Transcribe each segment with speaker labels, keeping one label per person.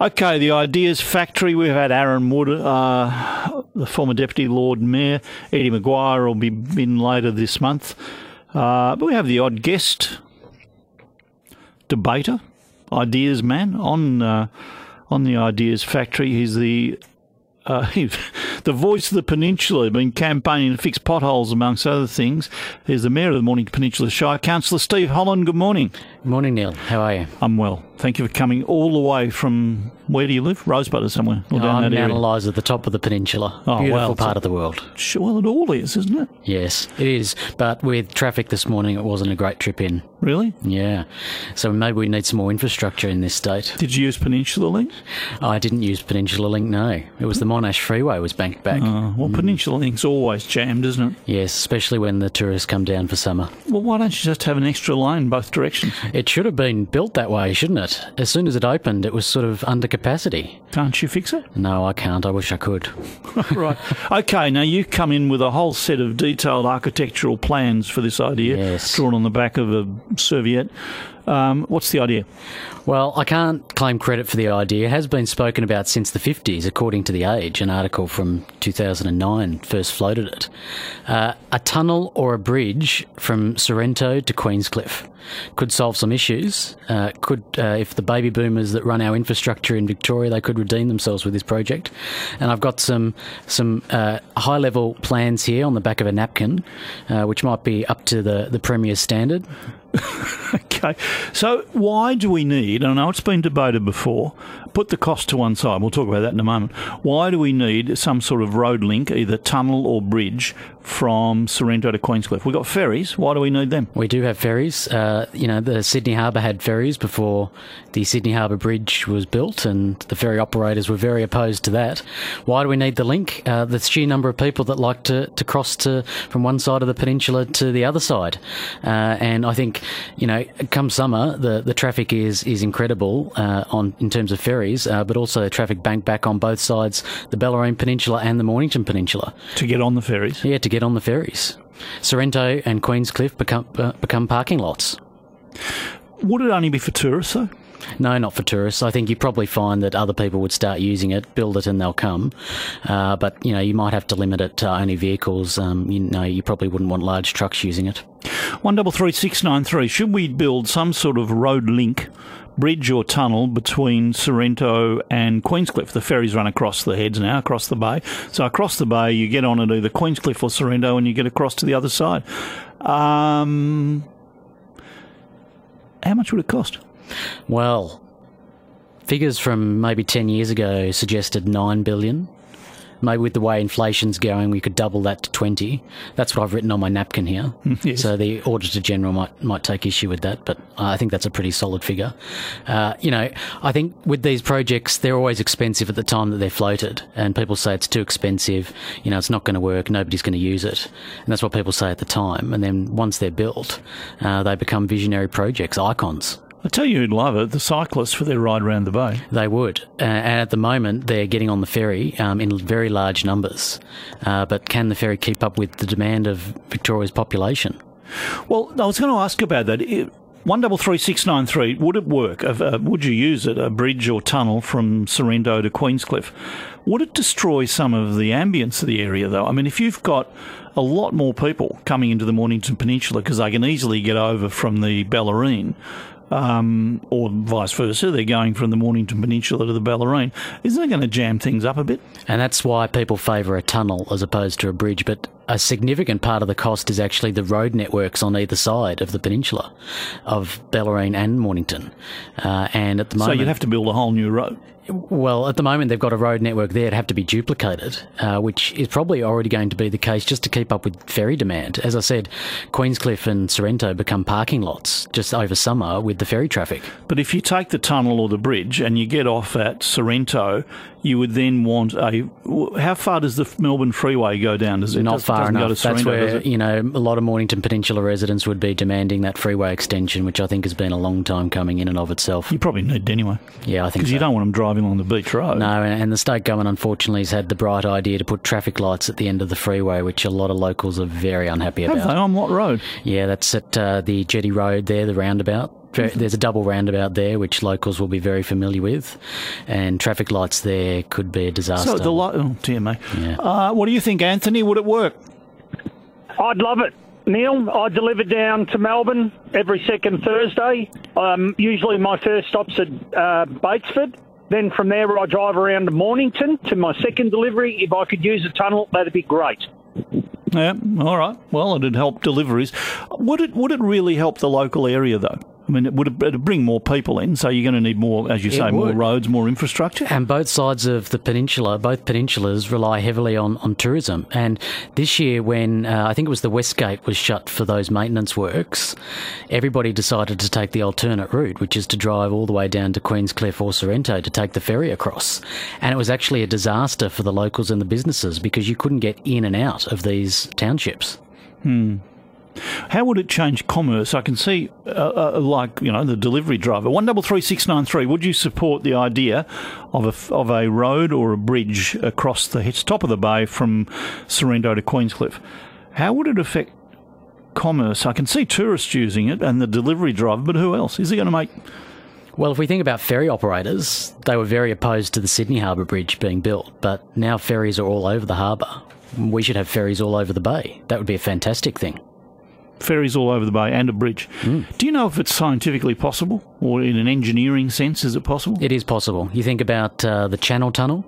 Speaker 1: Okay, the Ideas Factory. We've had Arron Wood, uh, the former Deputy Lord Mayor. Eddie McGuire will be in later this month. Uh, but we have the odd guest, debater, ideas man on uh, on the Ideas Factory. He's the uh, the voice of the peninsula, been campaigning to fix potholes amongst other things. He's the mayor of the Morning Peninsula Shire, Councillor Steve Holland. Good morning.
Speaker 2: Morning, Neil. How are you?
Speaker 1: I'm well. Thank you for coming all the way from where do you live? Rosebud or somewhere? Or
Speaker 2: Oh,
Speaker 1: down
Speaker 2: I'm? Mount Eliza, the top of the peninsula.
Speaker 1: Oh,
Speaker 2: Beautiful
Speaker 1: well,
Speaker 2: part of the world.
Speaker 1: Sure, well, it all is, isn't it?
Speaker 2: Yes, it is. But with traffic this morning, it wasn't a great trip in.
Speaker 1: Really?
Speaker 2: Yeah. So maybe we need some more infrastructure in this state.
Speaker 1: Did you use Peninsula Link?
Speaker 2: I didn't use Peninsula Link, no. It was the Monash Freeway was banked back.
Speaker 1: Uh, well, Peninsula Link's always jammed, isn't it?
Speaker 2: Yes, especially when the tourists come down for summer.
Speaker 1: Well, why don't you just have an extra lane both directions?
Speaker 2: It should have been built that way, shouldn't it? As soon as it opened, it was sort of under capacity.
Speaker 1: Can't you fix it?
Speaker 2: No, I can't. I wish I could.
Speaker 1: right. Okay, now you come in with a whole set of detailed architectural plans for this idea,
Speaker 2: Yes.
Speaker 1: drawn on the back of a serviette. Um, what's the idea?
Speaker 2: Well, I can't claim credit for the idea. It has been spoken about since the 50s, according to The Age. An article from 2009 first floated it. Uh, a tunnel or a bridge from Sorrento to Queenscliff could solve some issues. Uh, could, uh, if the baby boomers that run our infrastructure in Victoria, they could redeem themselves with this project. And I've got some some uh, high level plans here on the back of a napkin, uh, which might be up to the the Premier's standard.
Speaker 1: Okay, so why do we need, and I know it's been debated before, put the cost to one side, we'll talk about that in a moment. Why do we need some sort of road link, either tunnel or bridge, from Sorrento to Queenscliff? We've got ferries, why do we need them?
Speaker 2: We do have ferries. Uh, you know, the Sydney Harbour had ferries before the Sydney Harbour Bridge was built, and the ferry operators were very opposed to that. Why do we need the link? Uh, the sheer number of people that like to, to cross to from one side of the peninsula to the other side, uh, and I think you know, come summer, the, the traffic is is incredible uh, on in terms of ferries, uh, but also traffic bank back on both sides, the Bellarine Peninsula and the Mornington Peninsula.
Speaker 1: To get on the ferries?
Speaker 2: Yeah, to get on the ferries. Sorrento and Queenscliff become uh, become parking lots.
Speaker 1: Would it only be for tourists, though?
Speaker 2: No, not for tourists. I think you probably find that other people would start using it, build it, and they'll come. Uh, but you know, you might have to limit it to only vehicles. Um, you know, you probably wouldn't want large trucks using it.
Speaker 1: One double three six nine three. Should we build some sort of road link, bridge or tunnel between Sorrento and Queenscliff? The ferries run across the heads now, across the bay. So across the bay, you get on at either Queenscliff or Sorrento, and you get across to the other side. Um, how much would it cost?
Speaker 2: Well, figures from maybe ten years ago suggested nine billion. Maybe with the way inflation's going, we could double that to twenty. That's what I've written on my napkin here.
Speaker 1: Yes.
Speaker 2: So the Auditor General might might take issue with that, but I think that's a pretty solid figure. Uh, you know, I think with these projects, they're always expensive at the time that they're floated, and people say it's too expensive. You know, it's not going to work. Nobody's going to use it, and that's what people say at the time. And then once they're built, uh, they become visionary projects, icons.
Speaker 1: I tell you, who'd love it. The cyclists for their ride around the bay.
Speaker 2: They would. Uh, and at the moment, they're getting on the ferry um, in very large numbers. Uh, but can the ferry keep up with the demand of Victoria's population?
Speaker 1: Well, I was going to ask about that. It, one double three six nine three. Would it work? Uh, uh, would you use it? A bridge or tunnel from Sorrento to Queenscliff? Would it destroy some of the ambience of the area, though? I mean, if you've got a lot more people coming into the Mornington Peninsula because they can easily get over from the Bellarine, um, or vice versa, they're going from the Mornington Peninsula to the Bellarine. Isn't it going to jam things up a bit?
Speaker 2: And that's why people favour a tunnel as opposed to a bridge. But a significant part of the cost is actually the road networks on either side of the peninsula of Bellarine and Mornington. Uh, and at the moment, So
Speaker 1: you'd have to build a whole new road.
Speaker 2: Well, at the moment, they've got a road network there that have to be duplicated, uh, which is probably already going to be the case just to keep up with ferry demand. As I said, Queenscliff and Sorrento become parking lots just over summer with the ferry traffic.
Speaker 1: But if you take the tunnel or the bridge and you get off at Sorrento, you would then want a. How far does the Melbourne Freeway go down? Does it
Speaker 2: Not
Speaker 1: does-
Speaker 2: far enough. That's where you know a lot of Mornington Peninsula residents would be demanding that freeway extension, which I think has been a long time coming in and of itself.
Speaker 1: You probably need it anyway
Speaker 2: Yeah, I think
Speaker 1: because
Speaker 2: so.
Speaker 1: you don't want them driving along the beach road.
Speaker 2: No, and, and the state government unfortunately has had the bright idea to put traffic lights at the end of the freeway, which a lot of locals are very unhappy
Speaker 1: Have
Speaker 2: about.
Speaker 1: they on what road?
Speaker 2: Yeah, that's at uh, the Jetty Road there, the roundabout. There's a double roundabout there, which locals will be very familiar with, and traffic lights there could be a disaster.
Speaker 1: So the light, oh dear me. Yeah. Uh, what do you think, Anthony? Would it work?
Speaker 3: I'd love it. Neil, I deliver down to Melbourne every second Thursday. Um, usually my first stop's at uh, Batesford. Then from there, I drive around to Mornington to my second delivery. If I could use a tunnel, that'd be great.
Speaker 1: Yeah, all right. Well, it'd help deliveries. Would it? Would it really help the local area though? I mean, it would it'd bring more people in, so you're going to need more, as you it say, would. more roads, more infrastructure.
Speaker 2: And both sides of the peninsula, both peninsulas rely heavily on, on tourism. And this year, when uh, I think it was the West Gate was shut for those maintenance works, everybody decided to take the alternate route, which is to drive all the way down to Queenscliff or Sorrento to take the ferry across. And it was actually a disaster for the locals and the businesses because you couldn't get in and out of these townships.
Speaker 1: Hmm. How would it change commerce? I can see, uh, uh, like you know, the delivery driver. One double three six nine three. Would you support the idea of a of a road or a bridge across the top of the bay from Sorrento to Queenscliff? How would it affect commerce? I can see tourists using it and the delivery driver, but who else is it going to make?
Speaker 2: Well, if we think about ferry operators, they were very opposed to the Sydney Harbour Bridge being built, but now ferries are all over the harbour. We should have ferries all over the bay. That would be a fantastic thing
Speaker 1: ferries all over the bay and a bridge. Mm. Do you know if it's scientifically possible or in an engineering sense, is it possible?
Speaker 2: It is possible. You think about uh, the Channel Tunnel,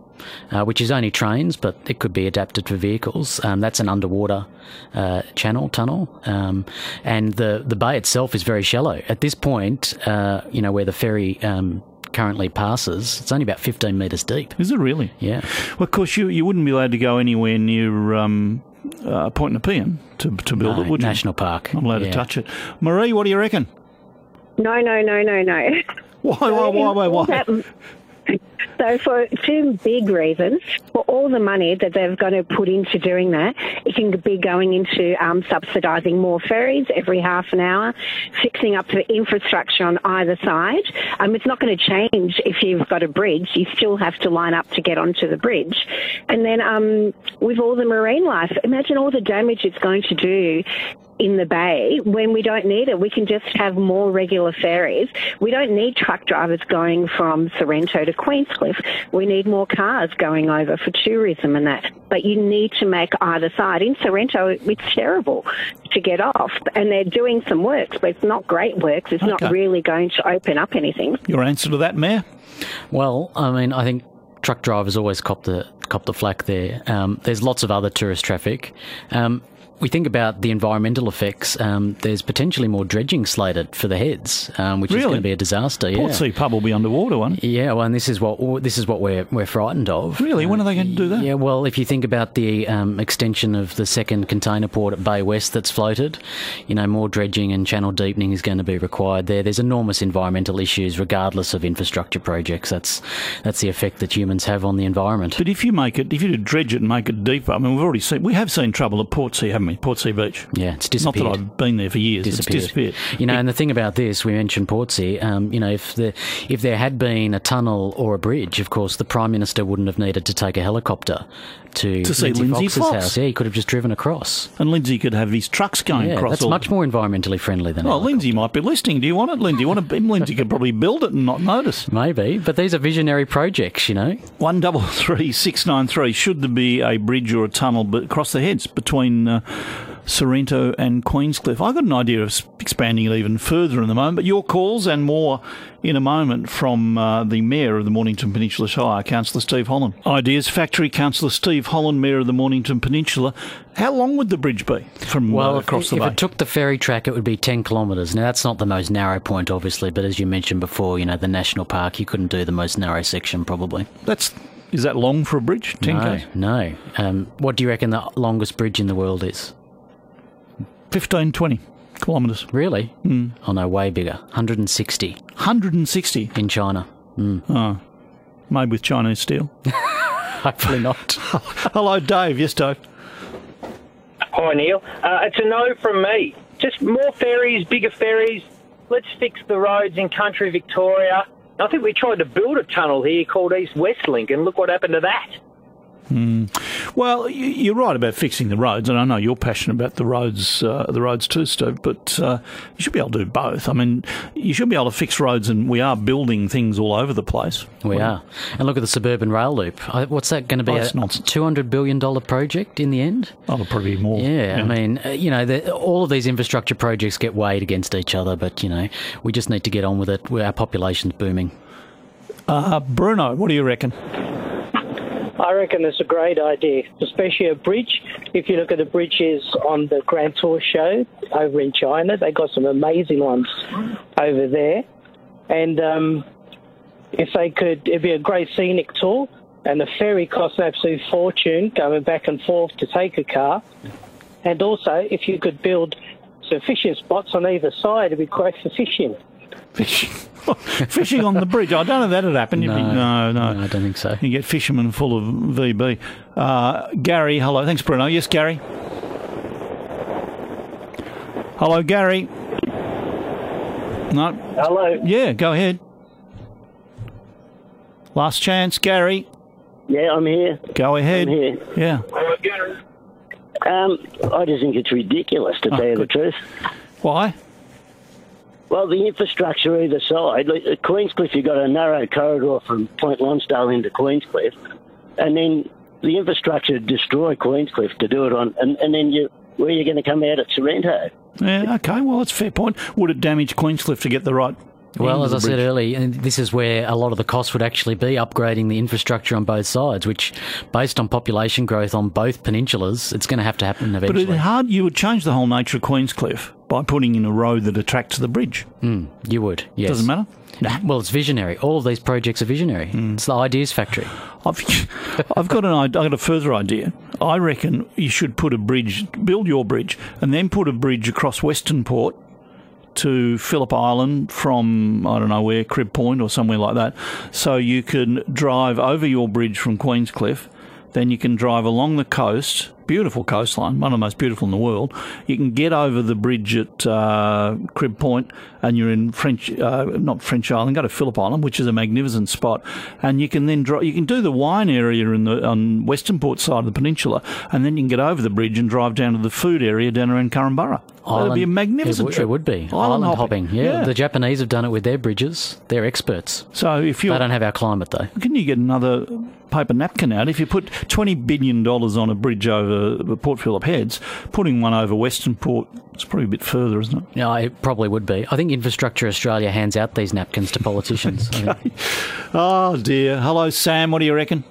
Speaker 2: uh, which is only trains, but it could be adapted for vehicles. Um, that's an underwater uh, channel tunnel, um, and the the bay itself is very shallow. At this point, uh, you know where the ferry um, currently passes, it's only about 15 metres deep.
Speaker 1: Is it really?
Speaker 2: Yeah.
Speaker 1: Well, of course, you, you wouldn't be allowed to go anywhere near um, uh, Point in Nepean to, to build
Speaker 2: no,
Speaker 1: it, would
Speaker 2: you? National Park.
Speaker 1: I'm allowed
Speaker 2: yeah.
Speaker 1: to touch it. Marie, what do you reckon?
Speaker 4: No, no, no, no, no.
Speaker 1: Why, why, why, why, why?
Speaker 4: So, for two big reasons, for all the money that they're going to put into doing that, it can be going into um, subsidising more ferries every half an hour, fixing up the infrastructure on either side. Um, it's not going to change if you've got a bridge. You still have to line up to get onto the bridge. And then um, with all the marine life, imagine all the damage it's going to do in the bay when we don't need it. We can just have more regular ferries. We don't need truck drivers going from Sorrento to Queenscliff. We need more cars going over for tourism and that. But you need to make either side. In Sorrento, it's terrible to get off. And they're doing some works, but it's not great works. It's okay. not really going to open up anything.
Speaker 1: Your answer to that, Mayor?
Speaker 2: Well, I mean, I think truck drivers always cop the cop the flack there. Um, there's lots of other tourist traffic. Um, we think about the environmental effects, um, there's potentially more dredging slated for the heads, um, which really? is going to be a disaster.
Speaker 1: Portsea
Speaker 2: yeah.
Speaker 1: Pub will be underwater, one.
Speaker 2: Yeah, well, and this is what this is what we're we're frightened of.
Speaker 1: Really, when are they going to do that?
Speaker 2: Yeah, well, if you think about the um, extension of the second container port at Bay West that's floated, you know, more dredging and channel deepening is going to be required there. There's enormous environmental issues, regardless of infrastructure projects. That's that's the effect that humans have on the environment.
Speaker 1: But if you make it, if you dredge it and make it deeper, I mean, we've already seen we have seen trouble at Portsea, haven't we? Portsea Beach.
Speaker 2: Yeah, it's disappeared.
Speaker 1: Not that I've been there for years.
Speaker 2: Disappeared.
Speaker 1: It's disappeared.
Speaker 2: You know, and the thing about this, we mentioned Portsea. Um, you know, if the if there had been a tunnel or a bridge, of course, the Prime Minister wouldn't have needed to take a helicopter to,
Speaker 1: to see Lindsay, Lindsay
Speaker 2: Fox's
Speaker 1: Fox.
Speaker 2: house. Yeah, he could have just driven across.
Speaker 1: And Lindsay could have his trucks going
Speaker 2: yeah,
Speaker 1: across.
Speaker 2: That's much more environmentally friendly than.
Speaker 1: Well, Lindsay might be listening. Do you want it, Lindsay? You want to? Lindsay could probably build it and not notice.
Speaker 2: Maybe, but these are visionary projects, you know.
Speaker 1: One double three six nine three. Should there be a bridge or a tunnel across the heads between? Uh, Sorrento and Queenscliff. I've got an idea of expanding it even further in the moment, but your calls and more in a moment from uh, the Mayor of the Mornington Peninsula Shire, Councillor Steve Holland. Ideas Factory, Councillor Steve Holland, Mayor of the Mornington Peninsula. How long would the bridge be from
Speaker 2: uh, well,
Speaker 1: uh, across
Speaker 2: if,
Speaker 1: the
Speaker 2: if
Speaker 1: bay?
Speaker 2: If it took the ferry track, it would be 10 kilometres. Now, that's not the most narrow point, obviously, but as you mentioned before, you know, the national park, you couldn't do the most narrow section probably.
Speaker 1: That's is that long for a bridge? 10
Speaker 2: no, no. Um, what do you reckon the longest bridge in the world is?
Speaker 1: 15, 20 kilometres.
Speaker 2: Really?
Speaker 1: Mm.
Speaker 2: Oh, no, way bigger. 160.
Speaker 1: 160?
Speaker 2: In China. Mm.
Speaker 1: Oh, made with Chinese steel?
Speaker 2: Hopefully not.
Speaker 1: Hello, Dave. Yes, Dave.
Speaker 3: Hi, Neil. Uh, it's a no from me. Just more ferries, bigger ferries. Let's fix the roads in country Victoria. I think we tried to build a tunnel here called East West Link, and look what happened to that.
Speaker 1: Well, you- you're right about fixing the roads, and I know you're passionate about the roads, uh, the roads too, Steve. But uh, you should be able to do both. I mean, you should be able to fix roads, and we are building things all over the place.
Speaker 2: We are. And look at the suburban rail loop. What's that going to be?
Speaker 1: Oh,
Speaker 2: a $200 billion project in the end?
Speaker 1: Oh, it'll probably be more.
Speaker 2: Yeah, I mean, uh, you know, the, all of these infrastructure projects get weighed against each other, but, you know, we just need to get on with it. Our population's booming.
Speaker 1: Uh, Bruno, what do you reckon?
Speaker 5: I reckon it's a great idea, especially a bridge. If you look at the bridges on the Grand Tour show over in China, they got some amazing ones over there. And um, if they could, it'd be a great scenic tour. And the ferry costs an absolute fortune going back and forth to take a car. And also, if you could build sufficient spots on either side, it'd be great for fishing.
Speaker 1: Fishing, fishing on the bridge. I don't know that'd happen. You'd be- no, no.
Speaker 2: I don't think so.
Speaker 1: You get fishermen full of VB. Uh, Gary, hello. Thanks, Bruno. Yes, Gary. Hello, Gary. No.
Speaker 6: Hello.
Speaker 1: Yeah, go ahead. Last chance, Gary.
Speaker 6: Yeah, I'm here.
Speaker 1: Go ahead.
Speaker 6: I'm here.
Speaker 1: Yeah.
Speaker 6: Um, I just think it's ridiculous, to tell you the truth.
Speaker 1: Why?
Speaker 6: Well, the infrastructure either side, like at Queenscliff, you've got a narrow corridor from Point Lonsdale into Queenscliff, and then the infrastructure to destroy Queenscliff to do it on, and, and then you, where are you going to come out at Sorrento?
Speaker 1: Yeah, okay. Well, that's a fair point. Would it damage Queenscliff to get the right?
Speaker 2: Well, as I
Speaker 1: of
Speaker 2: said earlier, and this is where a lot of the cost would actually be upgrading the infrastructure on both sides, which, based on population growth on both peninsulas, it's going to have to happen eventually.
Speaker 1: But
Speaker 2: eventually.
Speaker 1: it hard. You would change the whole nature of Queenscliff by putting in a road that attracts the bridge.
Speaker 2: you would, yes.
Speaker 1: Doesn't matter.
Speaker 2: Well, it's visionary. All of these projects are visionary.
Speaker 1: Hmm.
Speaker 2: It's the ideas factory.
Speaker 1: I've, I've got an I've got a further idea. I reckon you should put a bridge, build your bridge, and then put a bridge across Western Port to Phillip Island from I don't know where Crib Point or somewhere like that. So you can drive over your bridge from Queenscliff, then you can drive along the coast. Beautiful coastline, one of the most beautiful in the world. You can get over the bridge at uh, Crib Point, and you're in French, uh, not French Island. Go to Phillip Island, which is a magnificent spot, and you can then drive. You can do the wine area in the on Western Port side of the peninsula, and then you can get over the bridge and drive down to the food area down around Korumburra. That'd be a magnificent
Speaker 2: It, w-
Speaker 1: trip.
Speaker 2: it would be
Speaker 1: Island
Speaker 2: island,
Speaker 1: hopping.
Speaker 2: hopping. Yeah.
Speaker 1: Yeah.
Speaker 2: the Japanese have done it with their bridges. They're experts.
Speaker 1: So if you
Speaker 2: They don't have our climate though.
Speaker 1: can you get another paper napkin out? If you put twenty billion dollars on a bridge over the Port Phillip Heads, putting one over Western Port, it's probably a bit further, isn't it?
Speaker 2: Yeah, it probably would be. I think Infrastructure Australia hands out these napkins to politicians. I think.
Speaker 1: Oh dear. Hello, Sam. What do you reckon?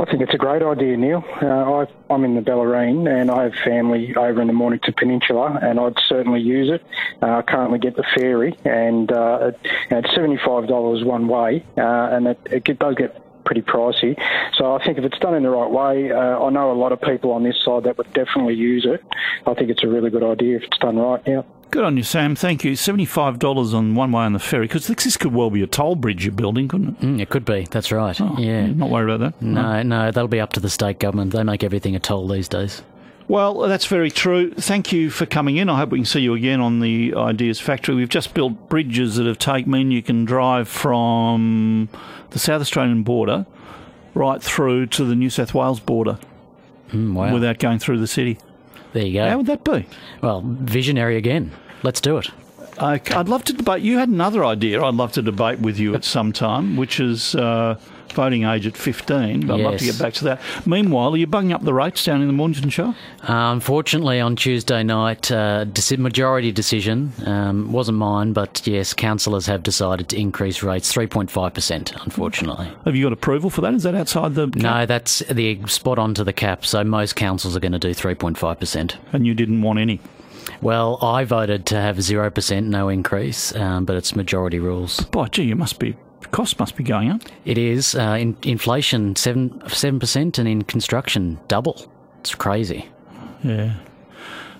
Speaker 7: I think it's a great idea, Neil. Uh, I, I'm in the Bellarine and I have family over in the Mornington Peninsula and I'd certainly use it. Uh, I currently get the ferry and uh, it, you know, it's $75 one way uh, and it, it does get pretty pricey. So I think if it's done in the right way, uh, I know a lot of people on this side that would definitely use it. I think it's a really good idea if it's done right, yeah.
Speaker 1: Good on you, Sam. Thank you. Seventy-five dollars on one way on the ferry because this could well be a toll bridge you're building, couldn't it?
Speaker 2: Mm, it could be. That's right.
Speaker 1: Oh,
Speaker 2: yeah.
Speaker 1: Not worried about that.
Speaker 2: No, no, that'll be up to the state government. They make everything a toll these days.
Speaker 1: Well, that's very true. Thank you for coming in. I hope we can see you again on the Ideas Factory. We've just built bridges that have taken mean you can drive from the South Australian border right through to the New South Wales border
Speaker 2: Mm, wow.
Speaker 1: without going through the city.
Speaker 2: there you go.
Speaker 1: How would that be?
Speaker 2: well, visionary again. Let's do it.
Speaker 1: Okay, I'd love to debate. You had another idea I'd love to debate with you at some time, which is uh, voting age at 15. But I'd love to get back to that. Meanwhile, are you bugging up the rates down in the Mornington Shire?
Speaker 2: Uh, unfortunately, on Tuesday night, uh, majority decision um, wasn't mine, but yes, councillors have decided to increase rates 3.5%, unfortunately.
Speaker 1: Have you got approval for that? Is that outside the.
Speaker 2: No, that's the spot on to the cap, so most councils are going to do 3.5%.
Speaker 1: And you didn't want any?
Speaker 2: Well, I voted to have 0%, no increase, um, but it's majority rules.
Speaker 1: Boy, gee, you must be. Cost must be going up.
Speaker 2: It is. Uh, in, inflation, 7, 7%, and in construction, double. It's crazy.
Speaker 1: Yeah.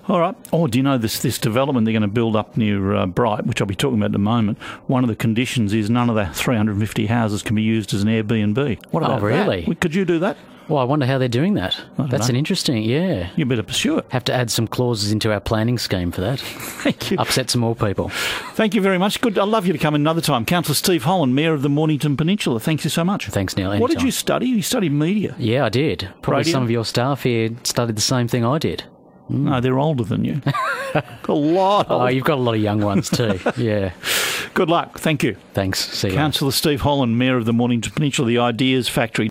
Speaker 1: All right. Oh, do you know this this development they're going to build up near uh, Bright, which I'll be talking about in a moment? One of the conditions is none of the 350 houses can be used as an Airbnb. What
Speaker 2: Oh,
Speaker 1: about that?
Speaker 2: really?
Speaker 1: Could you do that?
Speaker 2: Well, I wonder how they're doing that. That's
Speaker 1: know.
Speaker 2: an interesting, yeah.
Speaker 1: You better pursue it.
Speaker 2: Have to add some clauses into our planning scheme for that.
Speaker 1: Thank you.
Speaker 2: Upset some more people.
Speaker 1: Thank you very much. Good. I'd love you to come another time. Councillor Steve Holland, Mayor of the Mornington Peninsula. Thank you so much.
Speaker 2: Thanks, Neil.
Speaker 1: What did you study? You studied media.
Speaker 2: Yeah, I did. Probably
Speaker 1: Radio?
Speaker 2: some of your staff here studied the same thing I did. Mm.
Speaker 1: No, they're older than you. a lot.
Speaker 2: Oh, you've got a lot of young ones too. yeah.
Speaker 1: Good luck. Thank you.
Speaker 2: Thanks. See you.
Speaker 1: Councillor Steve Holland, Mayor of the Mornington Peninsula, the Ideas Factory.